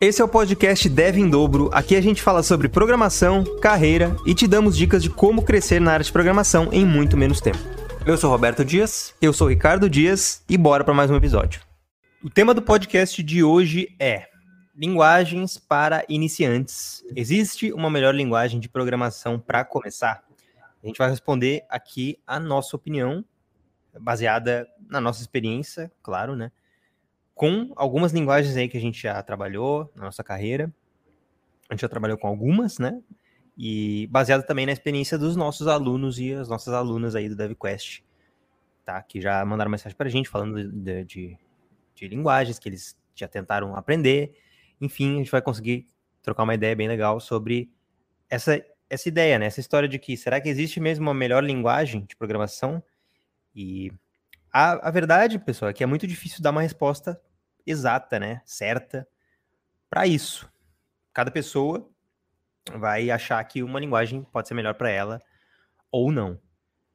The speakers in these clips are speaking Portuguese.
Esse é o podcast Dev em Dobro. Aqui a gente fala sobre programação, carreira e te damos dicas de como crescer na área de programação em muito menos tempo. Eu sou Roberto Dias, eu sou Ricardo Dias e bora para mais um episódio. O tema do podcast de hoje é linguagens para iniciantes. Existe uma melhor linguagem de programação para começar? A gente vai responder aqui a nossa opinião, baseada na nossa experiência, claro, né? Com algumas linguagens aí que a gente já trabalhou na nossa carreira. A gente já trabalhou com algumas, né? E baseado também na experiência dos nossos alunos e as nossas alunas aí do DevQuest, tá? Que já mandaram mensagem para a gente falando de, de, de, linguagens que eles já tentaram aprender. Enfim, a gente vai conseguir trocar uma ideia bem legal sobre essa, essa ideia, né? Essa história de que será que existe mesmo uma melhor linguagem de programação? E a, a verdade, pessoal, é que é muito difícil dar uma resposta exata, né, certa para isso. Cada pessoa vai achar que uma linguagem pode ser melhor para ela ou não,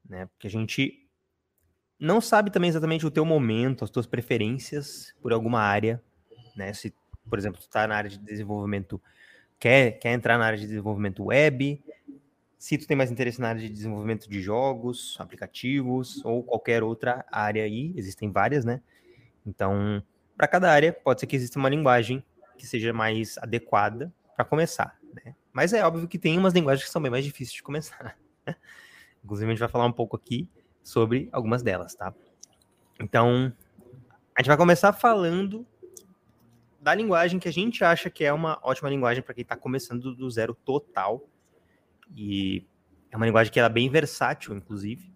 né? Porque a gente não sabe também exatamente o teu momento, as tuas preferências por alguma área, né? Se, por exemplo, tu tá na área de desenvolvimento, quer, quer entrar na área de desenvolvimento web, se tu tem mais interesse na área de desenvolvimento de jogos, aplicativos ou qualquer outra área aí, existem várias, né? Então, para cada área, pode ser que exista uma linguagem que seja mais adequada para começar, né? Mas é óbvio que tem umas linguagens que são bem mais difíceis de começar. Inclusive, a gente vai falar um pouco aqui sobre algumas delas, tá? Então, a gente vai começar falando da linguagem que a gente acha que é uma ótima linguagem para quem está começando do zero total. E é uma linguagem que ela é bem versátil, inclusive.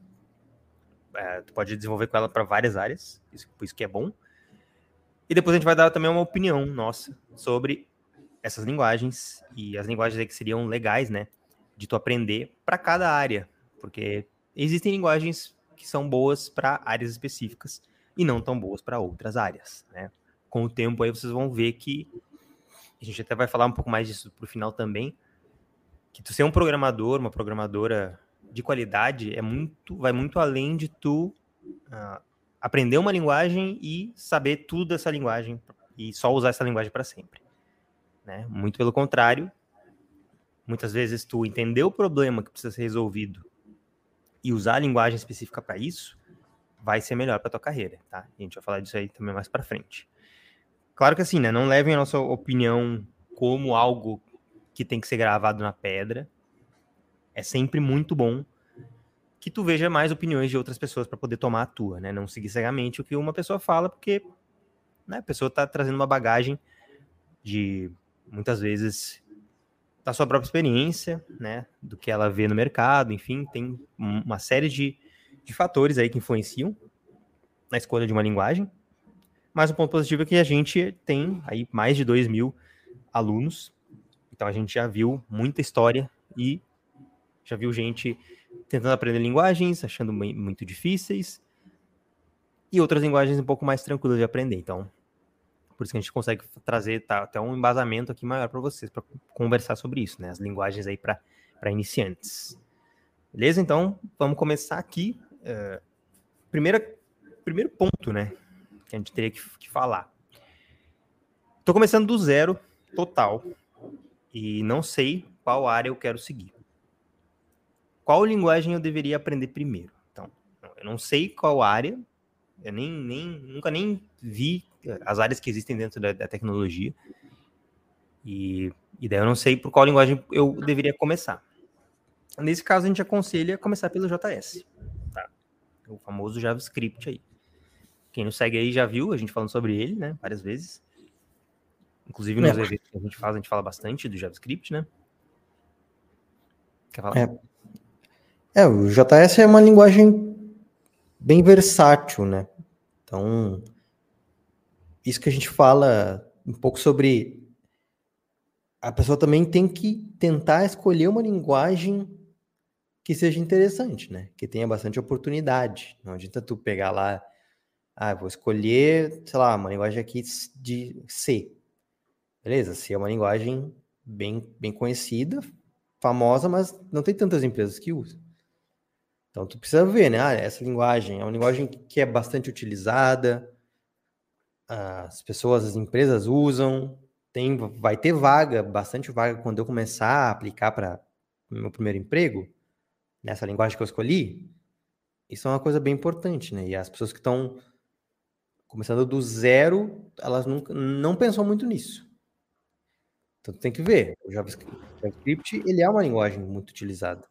É, tu pode desenvolver com ela para várias áreas, isso, por isso que é bom. E depois a gente vai dar também uma opinião nossa sobre essas linguagens e as linguagens que seriam legais, né, de tu aprender para cada área, porque existem linguagens que são boas para áreas específicas e não tão boas para outras áreas, né? Com o tempo aí vocês vão ver que a gente até vai falar um pouco mais disso pro final também, que tu ser um programador, uma programadora de qualidade é muito, vai muito além de tu uh, aprender uma linguagem e saber tudo dessa linguagem e só usar essa linguagem para sempre. Né? Muito pelo contrário, muitas vezes tu entender o problema que precisa ser resolvido e usar a linguagem específica para isso vai ser melhor para tua carreira, tá? a gente vai falar disso aí também mais para frente. Claro que assim, né? Não levem a nossa opinião como algo que tem que ser gravado na pedra. É sempre muito bom que tu veja mais opiniões de outras pessoas para poder tomar a tua, né? Não seguir cegamente o que uma pessoa fala, porque né, a pessoa está trazendo uma bagagem de muitas vezes da sua própria experiência, né? Do que ela vê no mercado, enfim, tem uma série de, de fatores aí que influenciam na escolha de uma linguagem. Mas o ponto positivo é que a gente tem aí mais de 2 mil alunos, então a gente já viu muita história e já viu gente tentando aprender linguagens, achando muito difíceis, e outras linguagens um pouco mais tranquilas de aprender. Então, por isso que a gente consegue trazer tá, até um embasamento aqui maior para vocês, para conversar sobre isso, né? As linguagens aí para iniciantes. Beleza? Então, vamos começar aqui. Uh, primeira, primeiro ponto, né? Que a gente teria que, que falar. Estou começando do zero, total, e não sei qual área eu quero seguir qual linguagem eu deveria aprender primeiro? Então, eu não sei qual área, eu nem, nem nunca nem vi as áreas que existem dentro da, da tecnologia. E, e daí eu não sei por qual linguagem eu deveria começar. Nesse caso, a gente aconselha começar pelo JS, tá? O famoso JavaScript aí. Quem nos segue aí já viu a gente falando sobre ele, né? Várias vezes. Inclusive nos é. eventos que a gente faz, a gente fala bastante do JavaScript, né? Quer falar? É. É, o JS é uma linguagem bem versátil, né? Então, isso que a gente fala um pouco sobre a pessoa também tem que tentar escolher uma linguagem que seja interessante, né? Que tenha bastante oportunidade. Não adianta tu pegar lá, ah, vou escolher, sei lá, uma linguagem aqui de C. Beleza, C é uma linguagem bem, bem conhecida, famosa, mas não tem tantas empresas que usam. Então, tu precisa ver, né? Ah, essa linguagem é uma linguagem que é bastante utilizada, as pessoas, as empresas usam, tem, vai ter vaga, bastante vaga quando eu começar a aplicar para meu primeiro emprego, nessa linguagem que eu escolhi, isso é uma coisa bem importante, né? E as pessoas que estão começando do zero, elas nunca, não pensam muito nisso. Então tem que ver. O JavaScript, ele é uma linguagem muito utilizada.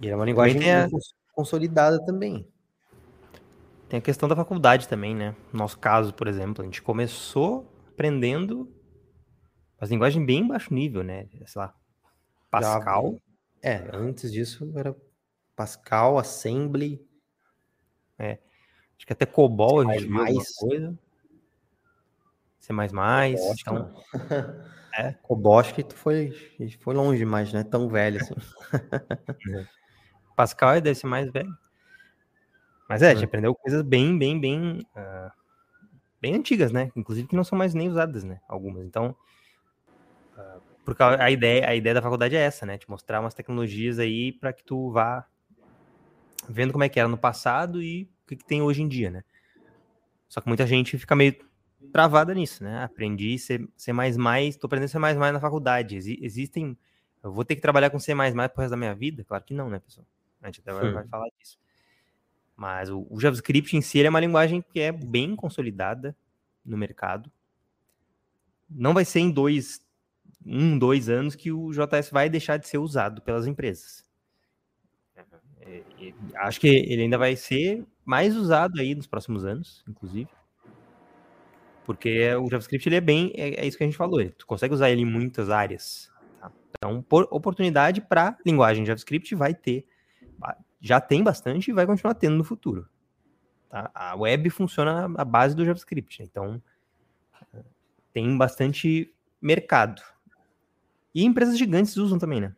E é uma linguagem a... consolidada também. Tem a questão da faculdade também, né? No nosso caso, por exemplo, a gente começou aprendendo as linguagens bem baixo nível, né? Sei lá, Pascal. Já, é, antes disso era Pascal, Assembly. É. Acho que até COBOL a gente viu alguma coisa. C++. então... é. COBOL acho que tu foi, foi longe demais, né? Tão velho assim. É. Pascal é desse mais velho. Mas é, a gente aprendeu coisas bem, bem, bem... Uh, bem antigas, né? Inclusive que não são mais nem usadas, né? Algumas. Então, uh, porque a ideia, a ideia da faculdade é essa, né? Te mostrar umas tecnologias aí para que tu vá vendo como é que era no passado e o que, que tem hoje em dia, né? Só que muita gente fica meio travada nisso, né? Aprendi C, C++, tô aprendendo C++ na faculdade. Ex existem... Eu vou ter que trabalhar com C++ pro resto da minha vida? Claro que não, né, pessoal? A gente até vai, vai falar disso. Mas o, o, JavaScript em si é uma linguagem que é bem consolidada no mercado. Não vai ser em dois, um, dois anos que o JS vai deixar de ser usado pelas empresas. É, é, acho que ele ainda vai ser mais usado aí nos próximos anos, inclusive. Porque o JavaScript ele é bem, é, é isso que a gente falou, tu consegue usar ele em muitas áreas. Tá? Então, por oportunidade para linguagem JavaScript vai ter, já tem bastante e vai continuar tendo no futuro. Tá? A web funciona à base do JavaScript, então tem bastante mercado. E empresas gigantes usam também, né?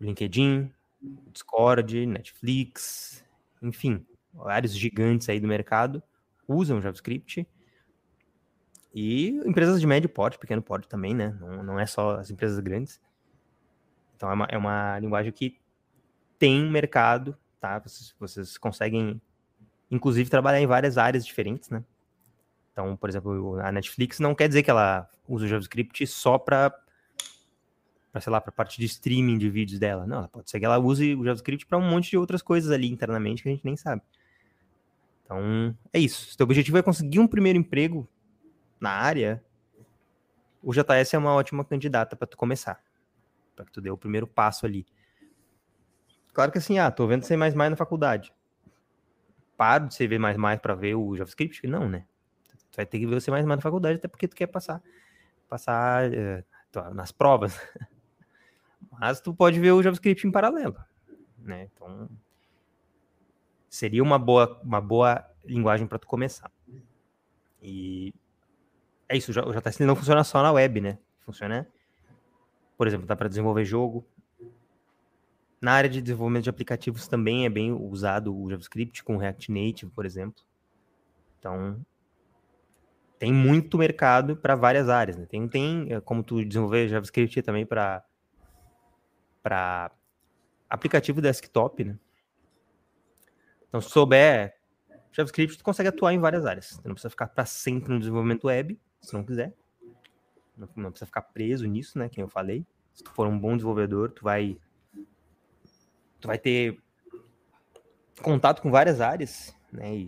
LinkedIn, Discord, Netflix, enfim, vários gigantes aí do mercado usam JavaScript. E empresas de médio porte, pequeno porte também, né? Não, não é só as empresas grandes. Então é uma, é uma linguagem que tem mercado, tá? Vocês, vocês conseguem, inclusive, trabalhar em várias áreas diferentes, né? Então, por exemplo, a Netflix não quer dizer que ela usa o JavaScript só para para sei lá, para parte de streaming de vídeos dela. Não, pode ser que ela use o JavaScript para um monte de outras coisas ali internamente que a gente nem sabe. Então, é isso. Se teu objetivo é conseguir um primeiro emprego na área, o JS é uma ótima candidata para tu começar. Para que tu dê o primeiro passo ali. Claro que assim, ah, tô vendo C++ na faculdade. Paro de C++ para ver o JavaScript? Não, né? Tu vai ter que ver o C++ na faculdade até porque tu quer passar passar uh, nas provas. Mas tu pode ver o JavaScript em paralelo, né? Então seria uma boa, uma boa linguagem para tu começar. E é isso, o JS não funciona só na web, né? Funciona, por exemplo, dá para desenvolver jogo. Na área de desenvolvimento de aplicativos também é bem usado o JavaScript com React Native, por exemplo. Então, tem muito mercado para várias áreas. Né? Tem, tem eh, como tu desenvolver JavaScript também para aplicativo desktop, né? Então, se souber JavaScript, tu consegue atuar em várias áreas. Tu não precisa ficar para sempre no desenvolvimento web, se não quiser. Não, não, precisa ficar preso nisso, né? Quem eu falei. Se tu for um bom desenvolvedor, tu vai tu vai ter contato com várias áreas, né? E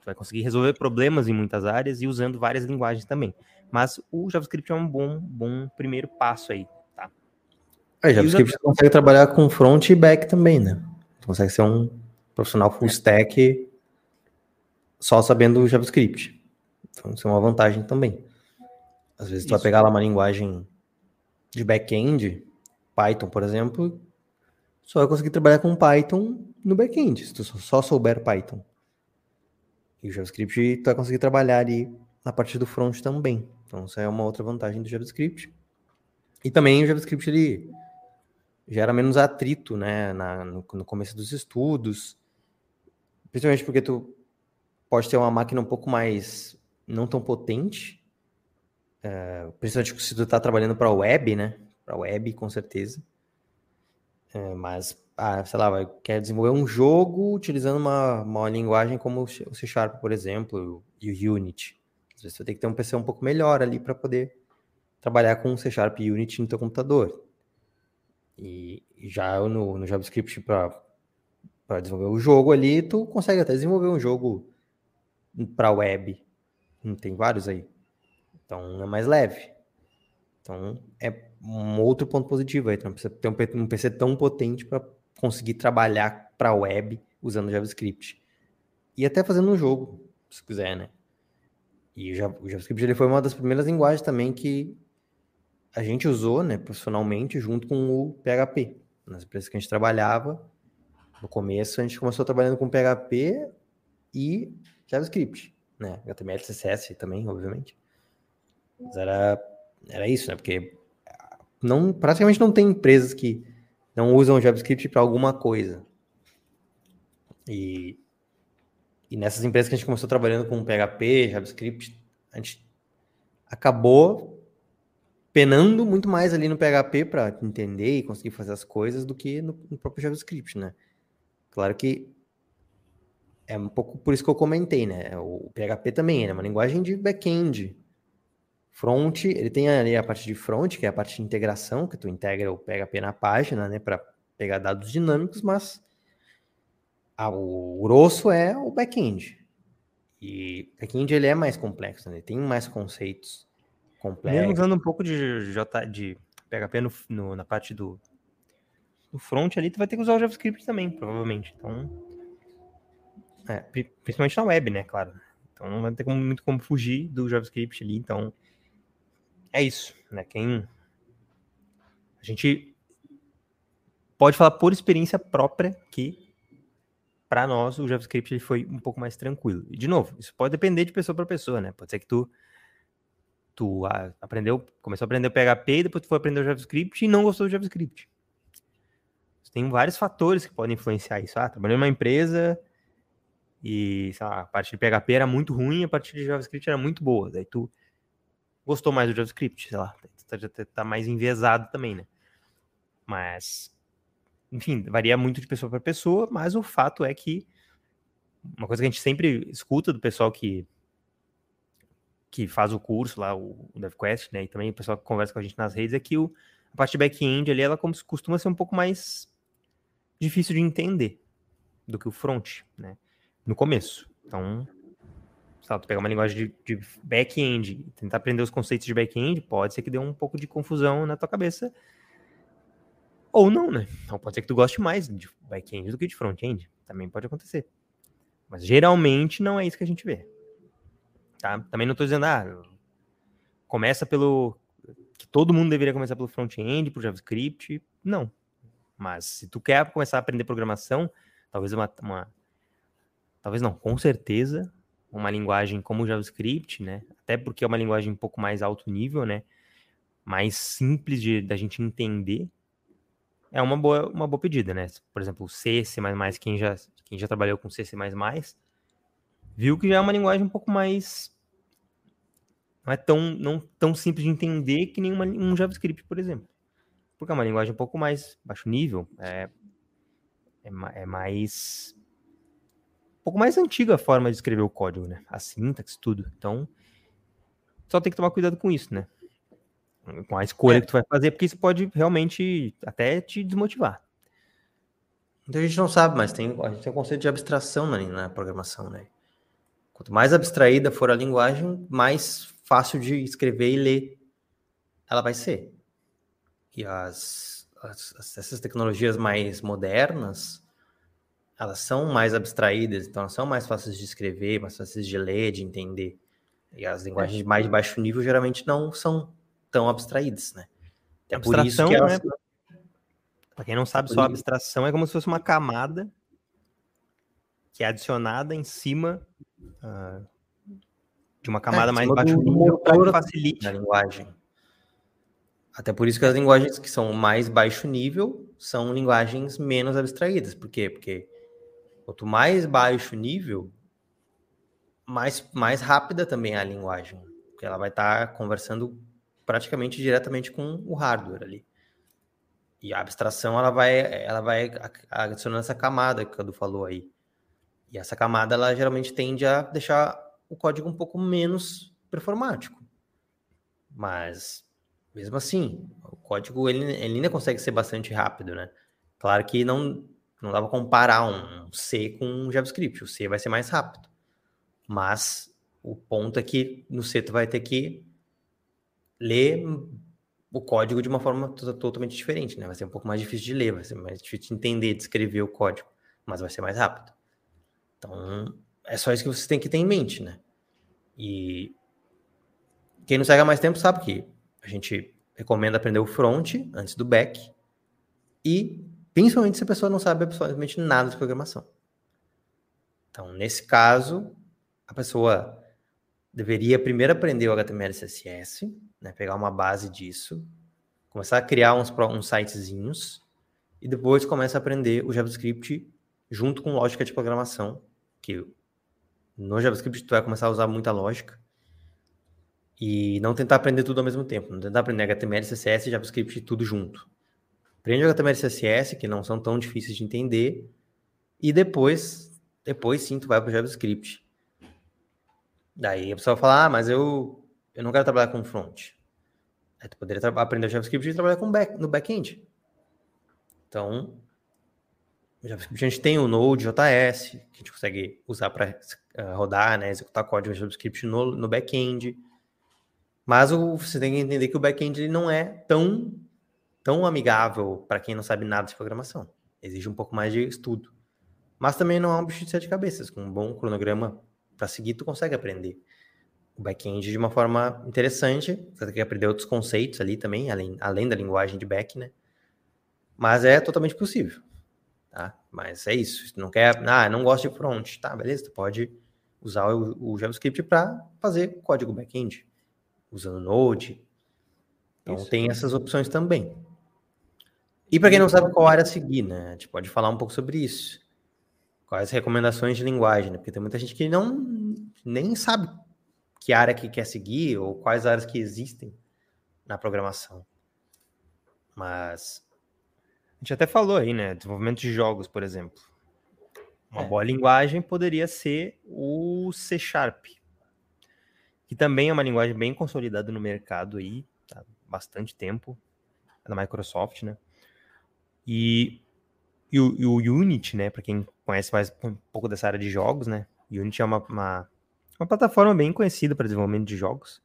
tu vai conseguir resolver problemas em muitas áreas e usando várias linguagens também. Mas o JavaScript é um bom, bom primeiro passo aí. É, JavaScript você consegue trabalhar com front e back também, né? Você consegue ser um profissional full stack só sabendo JavaScript. Então, isso é uma vantagem também. Às vezes, tu vai pegar lá uma linguagem de back-end, Python, por exemplo, só vai conseguir trabalhar com Python no back-end, se tu só souber Python. E o JavaScript, tu vai conseguir trabalhar ali na parte do front também. Então, isso é uma outra vantagem do JavaScript. E também o JavaScript, ele gera menos atrito, né, na, no, no, começo dos estudos, principalmente porque tu pode ter uma máquina um pouco mais não tão potente, é, principalmente se tu está trabalhando para web, né, para web com certeza, é, mas ah, sei lá, vai, quer desenvolver um jogo utilizando uma, uma linguagem como o C Sharp, por exemplo, e o Unity. Às vezes você tem que ter um PC um pouco melhor ali para poder trabalhar com C Sharp e Unity no teu computador. E, já no, no JavaScript para desenvolver o jogo ali, tu consegue até desenvolver um jogo para web. Tem vários aí. Então é mais leve. Então é um outro ponto positivo aí. Não precisa ter um, um PC tão potente para conseguir trabalhar para web usando JavaScript. E até fazendo um jogo, se quiser, né? E o JavaScript ele foi uma das primeiras linguagens também que a gente usou, né, profissionalmente, junto com o PHP. Nas empresas que a gente trabalhava, no começo a gente começou trabalhando com PHP e JavaScript, né? HTML, CSS também, obviamente. Mas era, era isso, né? Porque não, praticamente não tem empresas que não usam JavaScript para alguma coisa. E, e nessas empresas que a gente começou trabalhando com PHP, JavaScript, a gente acabou penando muito mais ali no PHP para entender e conseguir fazer as coisas do que no, no, próprio JavaScript, né? Claro que é um pouco por isso que eu comentei, né? O PHP também é uma linguagem de back-end. Front, ele tem ali a parte de front, que é a parte de integração, que tu integra o PHP na página, né, para pegar dados dinâmicos, mas ah, o grosso é o back-end. E o back-end ele é mais complexo, né? tem mais conceitos complexos. Mesmo usando um pouco de, J, de PHP no, no, na parte do, do front ali, tu vai ter que usar o JavaScript também, provavelmente. Então, é, principalmente na web, né, claro. Então não vai ter como, muito como fugir do JavaScript ali, então é isso, né? Quem a gente pode falar por experiência própria que para nós o JavaScript foi um pouco mais tranquilo. E de novo, isso pode depender de pessoa para pessoa, né? Pode ser que tu tu ah, aprendeu, começou a aprender o PHP e depois tu foi aprender o JavaScript e não gostou do JavaScript. Tem vários fatores que podem influenciar isso. Ah, trabalhei numa empresa e, sei lá, a parte de PHP era muito ruim, a parte de JavaScript era muito boa. Daí tu gostou mais do JavaScript, sei lá, tá, já tá mais enviesado também, né? Mas enfim, varia muito de pessoa para pessoa, mas o fato é que uma coisa que a gente sempre escuta do pessoal que que faz o curso lá, o, DevQuest, né, e também o pessoal que conversa com a gente nas redes, é que o, a parte back-end ali, ela costuma ser um pouco mais difícil de entender do que o front, né, no começo. Então, se tu pegar uma linguagem de, de back-end e tentar aprender os conceitos de back-end, pode ser que dê um pouco de confusão na tua cabeça, ou não, né? Então pode ser que tu goste mais de back-end do que de front-end. Também pode acontecer. Mas geralmente não é isso que a gente vê. Tá? Também não estou dizendo, ah, começa pelo. que todo mundo deveria começar pelo front-end, por JavaScript. Não. Mas se tu quer começar a aprender programação, talvez uma, uma. Talvez não, com certeza, uma linguagem como o JavaScript, né? Até porque é uma linguagem um pouco mais alto nível, né? Mais simples de da gente entender é uma boa, uma boa pedida, né? Por exemplo, C, C++, quem já, quem já trabalhou com C, C++, viu que já é uma linguagem um pouco mais... Não é tão, não tão simples de entender que nem uma, um JavaScript, por exemplo. Porque é uma linguagem um pouco mais baixo nível, é, é, é mais... Pouco mais antiga a forma de escrever o código, né? A sintaxe, tudo. Então, só tem que tomar cuidado com isso, né? com a escolha é. que tu vai fazer, porque isso pode realmente até te desmotivar. Então a gente não sabe, mas tem, a gente tem o um conceito de abstração na, na programação, né? Quanto mais abstraída for a linguagem, mais fácil de escrever e ler ela vai ser. E as, as, essas tecnologias mais modernas, elas são mais abstraídas, então elas são mais fáceis de escrever, mais fáceis de ler, de entender. E as linguagens é. mais de baixo nível geralmente não são tão abstraídas, né? É por isso que elas... né? Para quem não sabe, só abstração é como se fosse uma camada que é adicionada em cima uh, de uma camada é, mais baixo nível para que facilite a linguagem. Até por isso que as linguagens que são mais baixo nível são linguagens menos abstraídas. Por quê? Porque quanto mais baixo nível, mais, mais rápida também é a linguagem. Porque ela vai estar tá conversando praticamente diretamente com o hardware ali. E a abstração ela vai, ela vai adicionando essa camada que o Cadu falou aí. E essa camada ela geralmente tende a deixar o código um pouco menos performático. Mas, mesmo assim, o código ele, ele ainda consegue ser bastante rápido, né? Claro que não, não dá para comparar um C com um JavaScript. O C vai ser mais rápido. Mas o ponto é que no C tu vai ter que ler o código de uma forma totalmente diferente, né? Vai ser um pouco mais difícil de ler, vai ser mais difícil de entender, de escrever o código, mas vai ser mais rápido. Então, é só isso que você tem que ter em mente, né? E quem não segue há mais tempo sabe que a gente recomenda aprender o front antes do back e principalmente se a pessoa não sabe absolutamente nada de programação. Então, nesse caso, a pessoa deveria primeiro aprender o HTML e CSS, né, pegar uma base disso, começar a criar uns, uns sitezinhos e depois começa a aprender o JavaScript junto com lógica de programação, que no JavaScript tu vai começar a usar muita lógica e não tentar aprender tudo ao mesmo tempo, não tentar aprender HTML, CSS e JavaScript tudo junto. Aprende HTML e CSS, que não são tão difíceis de entender, e depois, depois sim tu vai para o JavaScript. Daí a pessoa fala, ah, mas eu eu não quero trabalhar com front. Aí tu poderia aprender JavaScript e trabalhar com back, no back-end. Então, o JavaScript a gente tem o Node.js, que a gente consegue usar para uh, eh, rodar, né, executar código JavaScript no, no back-end. Mas o, você tem que entender que o back-end não é tão, tão amigável para quem não sabe nada de programação. Exige um pouco mais de estudo. Mas também não é um bicho de sete cabeças. Com um bom cronograma para seguir, tu consegue aprender o back-end de uma forma interessante. Você tem que aprender outros conceitos ali também, além, além da linguagem de back, né? Mas é totalmente possível, tá? Mas é isso. Se não quer, ah, não gosto de front, tá? Beleza, tu pode usar o, o JavaScript para fazer código back-end, usando Node. Então isso. tem essas opções também. E para quem não sabe qual área seguir, né? A gente pode falar um pouco sobre isso. Quais recomendações de linguagem, né? Porque tem muita gente que não nem sabe que área que quer seguir ou quais áreas que existem na programação. Mas a gente até falou aí, né? Desenvolvimento de jogos, por exemplo. Uma é. boa linguagem poderia ser o C Sharp, que também é uma linguagem bem consolidada no mercado aí, há bastante tempo, é da Microsoft, né? E, e, o, e o Unity, né? Para quem conhece mais um pouco dessa área de jogos, né? Unity é uma, uma uma plataforma bem conhecida para desenvolvimento de jogos.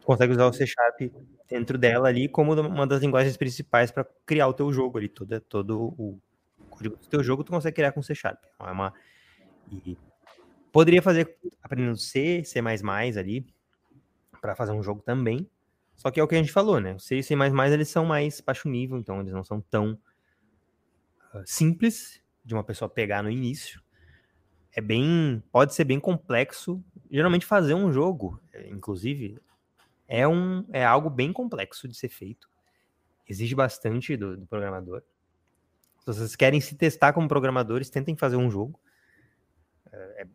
Tu consegue usar o C Sharp dentro dela ali como uma das linguagens principais para criar o teu jogo ali, todo, todo o código do teu jogo tu consegue criar com C Sharp. Então, é uma e poderia fazer aprendendo C, C++ ali para fazer um jogo também. Só que é o que a gente falou, né? O C e C++ eles são mais baixo nível, então eles não são tão uh, simples de uma pessoa pegar no início é bem. Pode ser bem complexo. Geralmente, fazer um jogo, é, inclusive, é, um, é algo bem complexo de ser feito. Exige bastante do, do programador. Se vocês querem se testar como programadores, tentem fazer um jogo. É, é,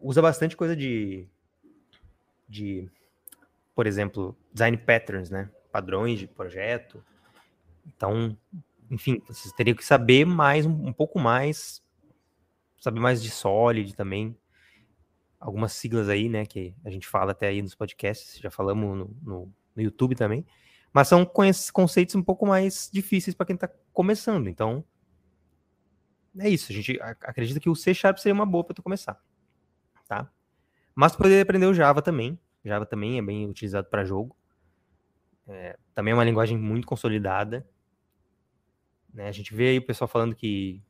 usa bastante coisa de, de, por exemplo, design patterns, né? Padrões de projeto. Então, enfim, vocês teriam que saber mais, um, pouco mais saber mais de Solid também. Algumas siglas aí, né, que a gente fala até aí nos podcasts, já falamos no, no, no YouTube também. Mas são conceitos um pouco mais difíceis para quem está começando. Então, é isso. A gente acredita que o C Sharp seria uma boa para tu começar. Tá? Mas poderia aprender o Java também. Java também é bem utilizado para jogo. É, também é uma linguagem muito consolidada. Né? A gente vê aí o pessoal falando que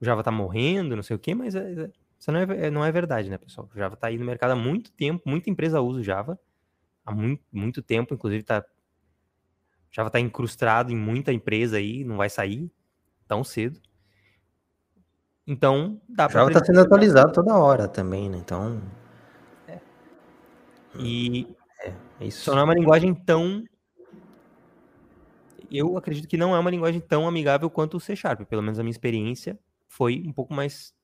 o Java tá morrendo, não sei o quê, mas é, é, isso não é, é, não é verdade, né, pessoal? O Java tá aí no mercado há muito tempo, muita empresa usa o Java há muito, muito tempo, inclusive tá Java tá incrustado em muita empresa aí, não vai sair tão cedo. Então, dá para Java tá sendo atualizado toda hora também, né? Então. E é, é isso. Só não é uma linguagem tão eu acredito que não é uma linguagem tão amigável quanto o C Sharp, pelo menos a minha experiência foi um pouco mais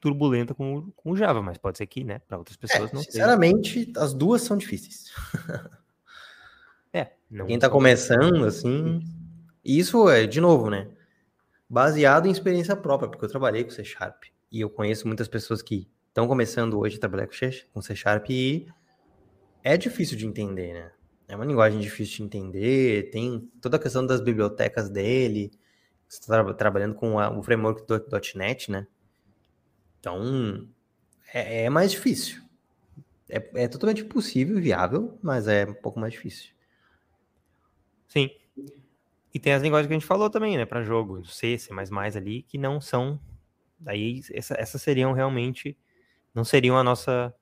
turbulenta com, com o Java, mas pode ser que, né, para outras pessoas é, não Sinceramente, seja. as duas são difíceis. é. Quem tá começando, assim. E isso é, de novo, né? Baseado em experiência própria, porque eu trabalhei com C Sharp e eu conheço muitas pessoas que estão começando hoje a trabalhar com C Sharp e é difícil de entender, né? É uma linguagem difícil de entender, tem toda a questão das bibliotecas dele, você está tra trabalhando com a, o framework do .NET, né? Então, é, é mais difícil. É, é, totalmente possível, viável, mas é um pouco mais difícil. Sim. E tem as linguagens que a gente falou também, né, para jogo, C, C++ ali, que não são. Daí, essa, essas seriam realmente. Não seriam a nossa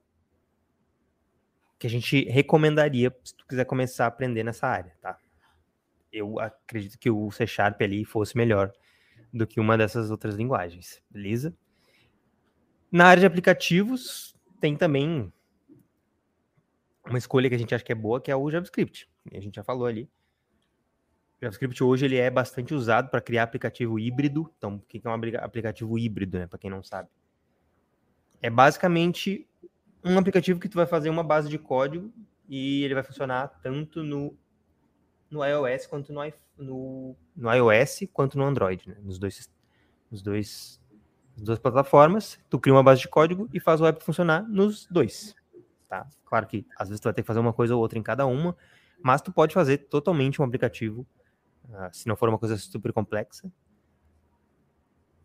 que a gente recomendaria se tu quiser começar a aprender nessa área, tá? Eu acredito que o C Sharp ali fosse melhor do que uma dessas outras linguagens, beleza? Na área de aplicativos, tem também uma escolha que a gente acha que é boa, que é o JavaScript. A gente já falou ali. O JavaScript hoje ele é bastante usado para criar aplicativo híbrido. Então, o que é um aplicativo híbrido, né? Para quem não sabe. É basicamente um aplicativo que tu vai fazer uma base de código e ele vai funcionar tanto no, no iOS quanto no, no, no iOS quanto no Android, né? Nos dois, nos dois, nas duas plataformas. Tu cria uma base de código e faz o app funcionar nos dois. Tá? Claro que às vezes tu vai ter que fazer uma coisa ou outra em cada uma, mas tu pode fazer totalmente um aplicativo, uh, se não for uma coisa super complexa,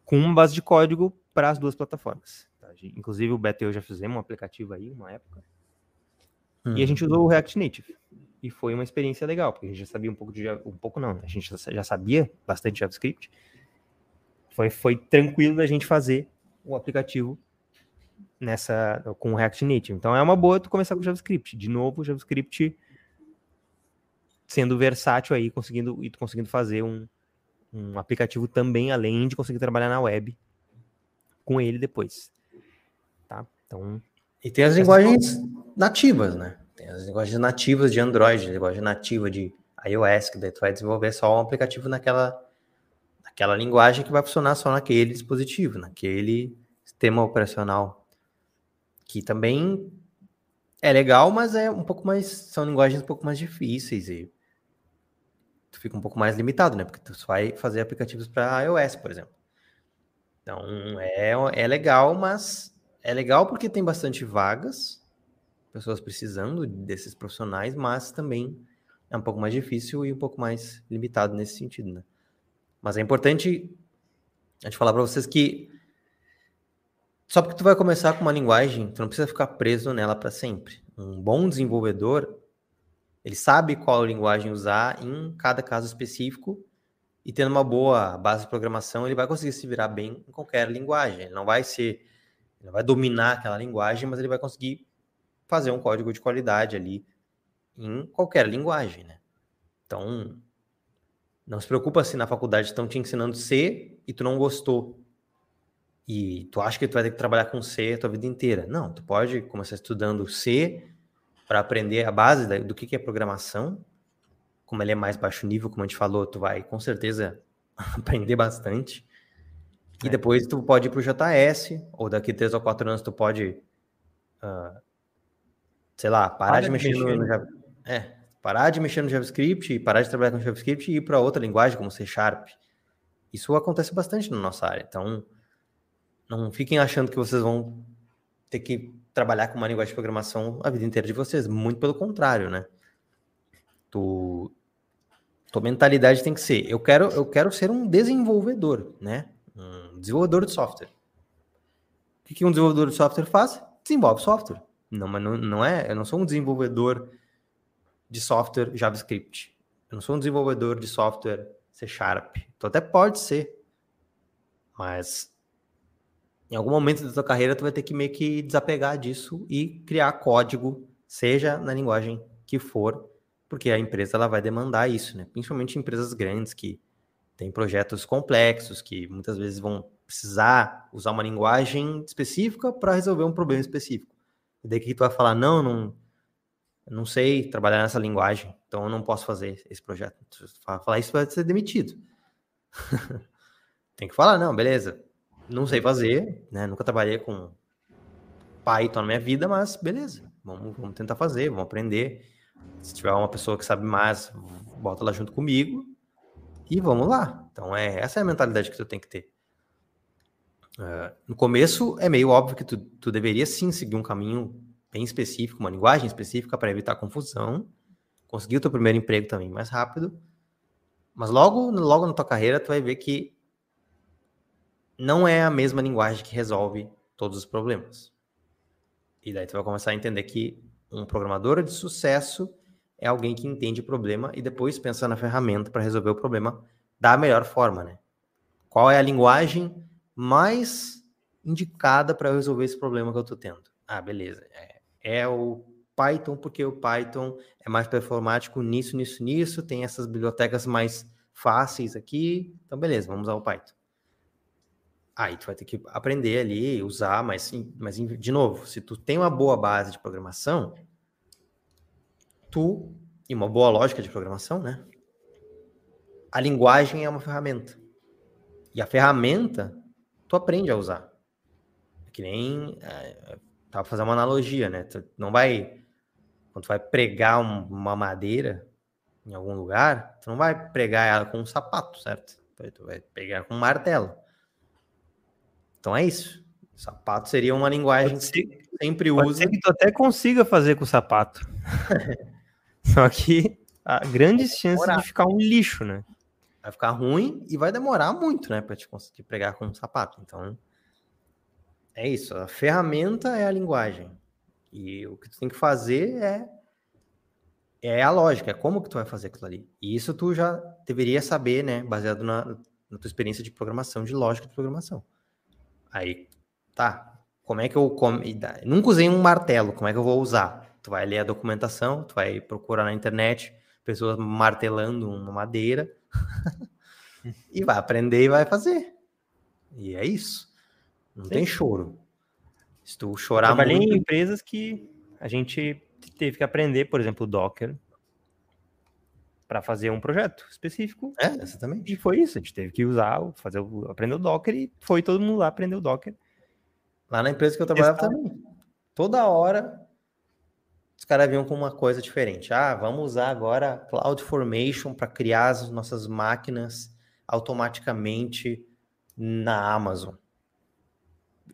com uma base de código para as duas plataformas. Inclusive o Beto e eu já fizemos um aplicativo aí, uma época. Hum. E a gente usou o React Native. E foi uma experiência legal, porque a gente já sabia um pouco de. Um pouco não, a gente já sabia bastante JavaScript. Foi, foi tranquilo da gente fazer o aplicativo nessa com o React Native. Então é uma boa tu começar com JavaScript. De novo, o JavaScript sendo versátil aí, conseguindo e conseguindo fazer um, um aplicativo também além de conseguir trabalhar na web com ele depois? Então. E tem as linguagens nativas, né? Tem as linguagens nativas de Android, linguagem nativa de iOS, que daí tu vai desenvolver só um aplicativo naquela, naquela linguagem que vai funcionar só naquele dispositivo, naquele sistema operacional. Que também é legal, mas é um pouco mais. São linguagens um pouco mais difíceis e tu fica um pouco mais limitado, né? Porque tu só vai fazer aplicativos para iOS, por exemplo. Então é, é legal, mas é legal porque tem bastante vagas, pessoas precisando desses profissionais, mas também é um pouco mais difícil e um pouco mais limitado nesse sentido, né? Mas é importante a gente falar para vocês que só porque tu vai começar com uma linguagem, tu não precisa ficar preso nela para sempre. Um bom desenvolvedor, ele sabe qual linguagem usar em cada caso específico e tendo uma boa base de programação, ele vai conseguir se virar bem em qualquer linguagem. Ele não vai ser ele vai dominar aquela linguagem, mas ele vai conseguir fazer um código de qualidade ali em qualquer linguagem, né? Então, não se preocupa se na faculdade estão te ensinando C e tu não gostou. E tu acha que tu vai ter que trabalhar com C a tua vida inteira. Não, tu pode começar estudando C para aprender a base do que é programação. Como ele é mais baixo nível, como a gente falou, tu vai com certeza aprender bastante. E é. depois tu pode ir para o JS, ou daqui três ou quatro anos tu pode, uh, sei lá, parar Para de mexer, mexer no, no é, parar de mexer no JavaScript, parar de trabalhar com JavaScript e ir para outra linguagem como C Sharp. Isso acontece bastante na nossa área. Então, não fiquem achando que vocês vão ter que trabalhar com uma linguagem de programação a vida inteira de vocês. Muito pelo contrário, né? Tu, tua mentalidade tem que ser, eu quero, eu quero ser um desenvolvedor, né? um desenvolvedor de software. O que, que um desenvolvedor de software faz? Desenvolve software. Não, mas não, não é. Eu não sou um desenvolvedor de software JavaScript. Eu não sou um desenvolvedor de software C Sharp. Tu até pode ser, mas em algum momento da tua carreira tu vai ter que meio que desapegar disso e criar código, seja na linguagem que for, porque a empresa ela vai demandar isso, né? Principalmente empresas grandes que tem projetos complexos que muitas vezes vão precisar usar uma linguagem específica para resolver um problema específico. E daí que tu vai falar, não, não, não sei trabalhar nessa linguagem, então eu não posso fazer esse projeto. Falar isso vai ser demitido. Tem que falar, não, beleza, não sei fazer, né? Nunca trabalhei com Python na minha vida, mas beleza, vamos, vamos tentar fazer, vamos aprender. Se tiver uma pessoa que sabe mais, bota lá junto comigo e vamos lá. Então, é, essa é a mentalidade que tu tem que ter. Uh, no começo é meio óbvio que tu, tu deveria sim seguir um caminho bem específico, uma linguagem específica para evitar confusão, conseguir o teu primeiro emprego também mais rápido, mas logo, logo na tua carreira tu vai ver que não é a mesma linguagem que resolve todos os problemas. E daí tu vai começar a entender que um programador de sucesso é alguém que entende o problema e depois pensa na ferramenta para resolver o problema da melhor forma, né? Qual é a linguagem mais indicada para resolver esse problema que eu estou tendo? Ah, beleza. É, é o Python, porque o Python é mais performático nisso, nisso, nisso, tem essas bibliotecas mais fáceis aqui, então beleza, vamos usar o Python. Aí tu vai ter que aprender ali, usar, mas, mas de novo, se tu tem uma boa base de programação, tu, e uma boa lógica de programação, né? A linguagem é uma ferramenta. E a ferramenta, tu aprende a usar. É que nem, é, tá, fazer uma analogia, né? Tu não vai, quando tu vai pregar um, uma madeira em algum lugar, tu não vai pregar ela com um sapato, certo? Tu vai pegar com um martelo. Então é isso. Sapato seria uma linguagem que sempre usa. Que tu até consiga fazer com o sapato. Só que há grandes chances de ficar um lixo, né? Vai ficar ruim e vai demorar muito, né, para te conseguir pregar com um sapato. Então, é isso. A ferramenta é a linguagem. E o que tu tem que fazer é é a lógica, é como que tu vai fazer aquilo ali. E isso tu já deveria saber, né, baseado na, na tua experiência de programação, de lógica de programação. Aí, tá. Como é que eu. Como, nunca usei um martelo, como é que eu vou usar? Tu vai ler a documentação, tu vai procurar na internet pessoas martelando uma madeira e vai aprender e vai fazer. E é isso. Não Sim. tem choro. Se tu chorar eu trabalhei muito... em empresas que a gente teve que aprender, por exemplo, o Docker para fazer um projeto específico. É, exatamente. E foi isso, a gente teve que usar, fazer, aprender o Docker e foi todo mundo lá aprender o Docker. Lá na empresa que eu trabalhava também. Toda hora os caras vinham com uma coisa diferente. Ah, vamos usar agora Cloud Formation para criar as nossas máquinas automaticamente na Amazon.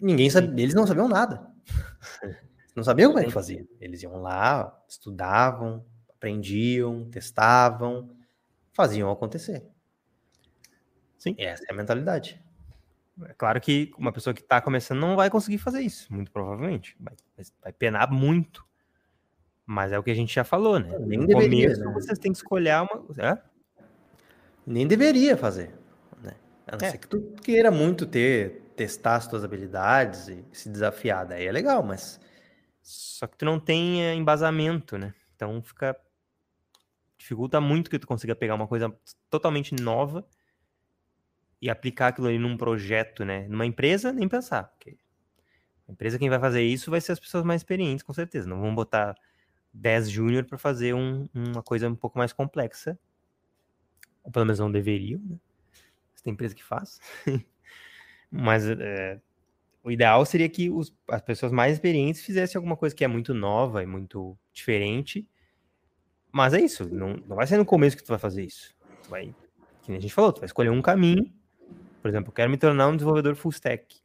Ninguém sabia, eles não sabiam nada. não sabiam como é que fazia. Eles iam lá, estudavam, aprendiam, testavam, faziam acontecer. Sim. Essa é a mentalidade. É claro que uma pessoa que está começando não vai conseguir fazer isso, muito provavelmente. Vai, vai penar muito. Mas é o que a gente já falou, né? Nem no deveria, começo, né? vocês têm que escolher uma. É? Nem deveria fazer. Né? A não é. ser que tu queira muito ter, testar as tuas habilidades e se desafiar. Daí é legal, mas. Só que tu não tem é, embasamento, né? Então fica dificulta muito que tu consiga pegar uma coisa totalmente nova e aplicar aquilo ali num projeto, né? Numa empresa, nem pensar. Porque a empresa quem vai fazer isso vai ser as pessoas mais experientes, com certeza. Não vão botar 10 júnior para fazer um, uma coisa um pouco mais complexa. Ou pelo menos não deveriam, né? Tem empresa que faz. Mas é, o ideal seria que os, as pessoas mais experientes fizessem alguma coisa que é muito nova e muito diferente mas é isso, não, não vai ser no começo que tu vai fazer isso. Tu vai, que a gente falou, tu vai escolher um caminho. Por exemplo, eu quero me tornar um desenvolvedor full stack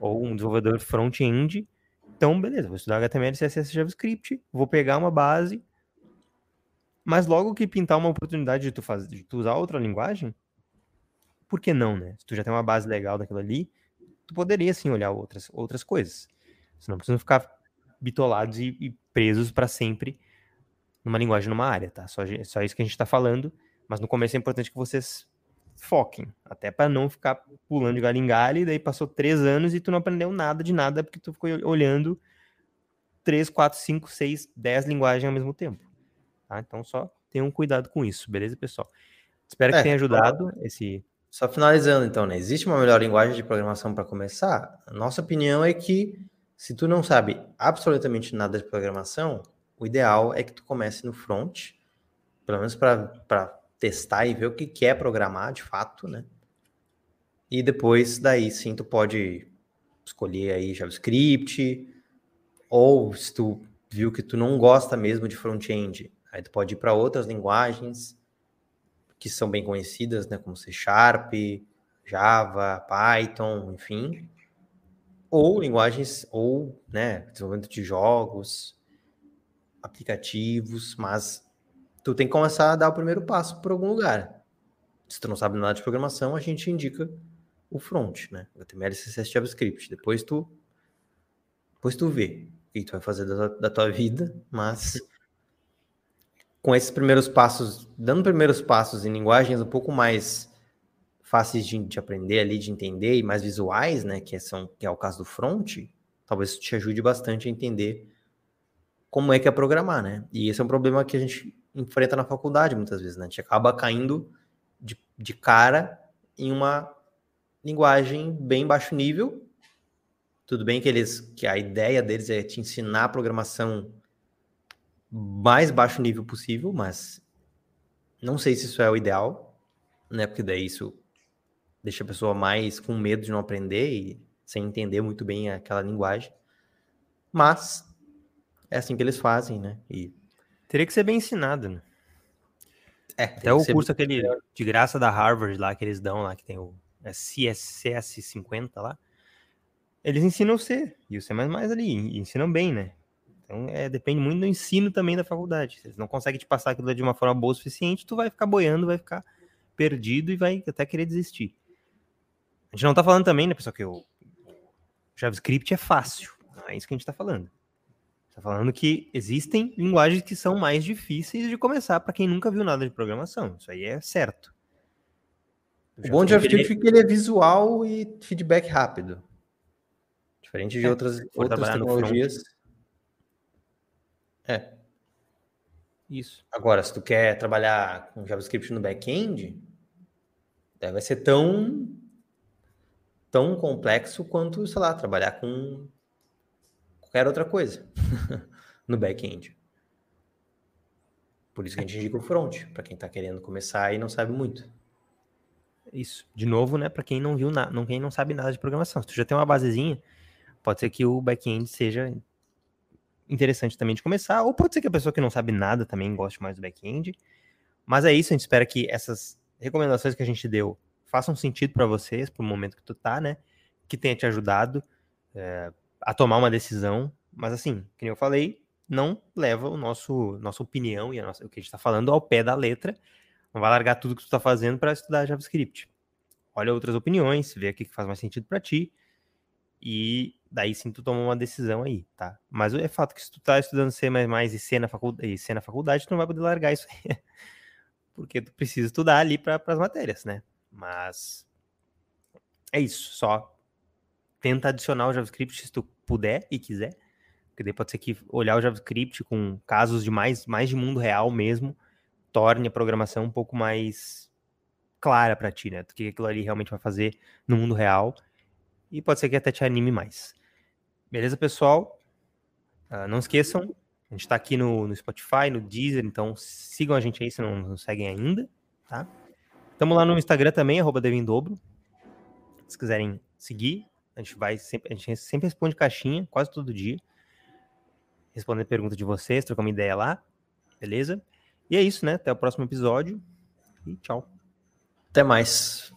ou um desenvolvedor front-end. Então, beleza, vou estudar HTML, CSS, JavaScript, vou pegar uma base. Mas logo que pintar uma oportunidade de tu, fazer, de tu usar outra linguagem, por que não, né? Se tu já tem uma base legal daquilo ali, tu poderia sim olhar outras, outras coisas. Senão não precisa ficar bitolados e, e presos para sempre numa linguagem, numa área, tá? Só, só isso que a gente está falando, mas no começo é importante que vocês foquem, até para não ficar pulando de galho em galho, e daí passou três anos e tu não aprendeu nada de nada, porque tu ficou olhando três, quatro, cinco, seis, dez linguagens ao mesmo tempo. Tá? Então só tenham cuidado com isso, beleza, pessoal? Espero que é, tenha ajudado só, esse. Só finalizando, então, né? Existe uma melhor linguagem de programação para começar? A nossa opinião é que se tu não sabe absolutamente nada de programação, o ideal é que tu comece no front, pelo menos para testar e ver o que, que é programar de fato, né? E depois daí sim tu pode escolher aí JavaScript, ou se tu viu que tu não gosta mesmo de front-end, aí tu pode ir para outras linguagens que são bem conhecidas, né, como C Sharp, Java, Python, enfim. ou linguagens, ou né, desenvolvimento de jogos, aplicativos, mas tu tem que começar a dar o primeiro passo por algum lugar. Se tu não sabe nada de programação, a gente indica o front, né? HTML, CSS, JavaScript. Depois tu, depois tu vê o que tu vai fazer da, da tua vida, mas com esses primeiros passos, dando primeiros passos em linguagens um pouco mais fáceis de, de, aprender ali, de entender e mais visuais, né, que, são, que é o caso do front, talvez isso te ajude bastante a entender como é que é programar, né? E esse é um problema que a gente enfrenta na faculdade muitas vezes, né? A gente acaba caindo de, de cara em uma linguagem bem baixo nível. Tudo bem que eles que a ideia deles é te ensinar a programação mais baixo nível possível, mas não sei se isso é o ideal, né? Porque daí isso deixa a pessoa mais com medo de não aprender e sem entender muito bem aquela linguagem. Mas é assim que eles fazem, né? E teria que ser bem ensinado, né? É, até o curso aquele de graça da Harvard lá que eles dão lá que tem o é CSS 50 lá. Eles ensinam o C e o C++ ali, ensinam bem, né? Então, é, depende muito do ensino também da faculdade. Se eles não conseguem te passar aquilo de uma forma boa o suficiente, tu vai ficar boiando, vai ficar perdido e vai até querer desistir. A gente não tá falando também, né, pessoal, que o JavaScript é fácil. Não é isso que a gente tá falando. Tá falando que existem linguagens que são mais difíceis de começar para quem nunca viu nada de programação. Isso aí é certo. O bom de JavaScript é que ele é visual e feedback rápido. Diferente de é, outras, outras tecnologias. É. Isso. Agora, se tu quer trabalhar com JavaScript no back-end, vai ser tão tão complexo quanto, sei lá, trabalhar com qualquer outra coisa no back-end. Por isso que a gente indica o front, para quem está querendo começar e não sabe muito. Isso. De novo, né, para quem não viu nada, quem não sabe nada de programação. Se tu já tem uma basezinha, pode ser que o back-end seja interessante também de começar, ou pode ser que a pessoa que não sabe nada também goste mais do back-end. Mas é isso, a gente espera que essas recomendações que a gente deu façam sentido para vocês, para o momento que tu tá, né? Que tenha te ajudado é, a tomar uma decisão. Mas assim, como eu falei, não leva o nosso nossa opinião e nossa, o que a gente está falando ao pé da letra. Não vai largar tudo que tu está fazendo para estudar JavaScript. Olha outras opiniões, vê o que faz mais sentido para ti. E daí sim tu toma uma decisão aí, tá? Mas é fato que se tu tá estudando C++ e C na faculdade, e C na faculdade tu não vai poder largar isso aí. Porque tu precisa estudar ali para as matérias, né? Mas é isso, só tenta adicionar o JavaScript se tu puder e quiser, porque daí pode ser que olhar o JavaScript com casos de mais, mais de mundo real mesmo torne a programação um pouco mais clara para ti, né? O que aquilo ali realmente vai fazer no mundo real e pode ser que até te anime mais. Beleza, pessoal? Uh, não esqueçam, a gente está aqui no, no Spotify, no Deezer, então sigam a gente aí se não nos seguem ainda, tá? Estamos lá no Instagram também, arroba Devindobro. Se quiserem seguir, a gente vai sempre, a gente sempre responde caixinha, quase todo dia. Responder perguntas de vocês, trocar uma ideia lá. Beleza? E é isso, né? Até o próximo episódio. E tchau. Até mais.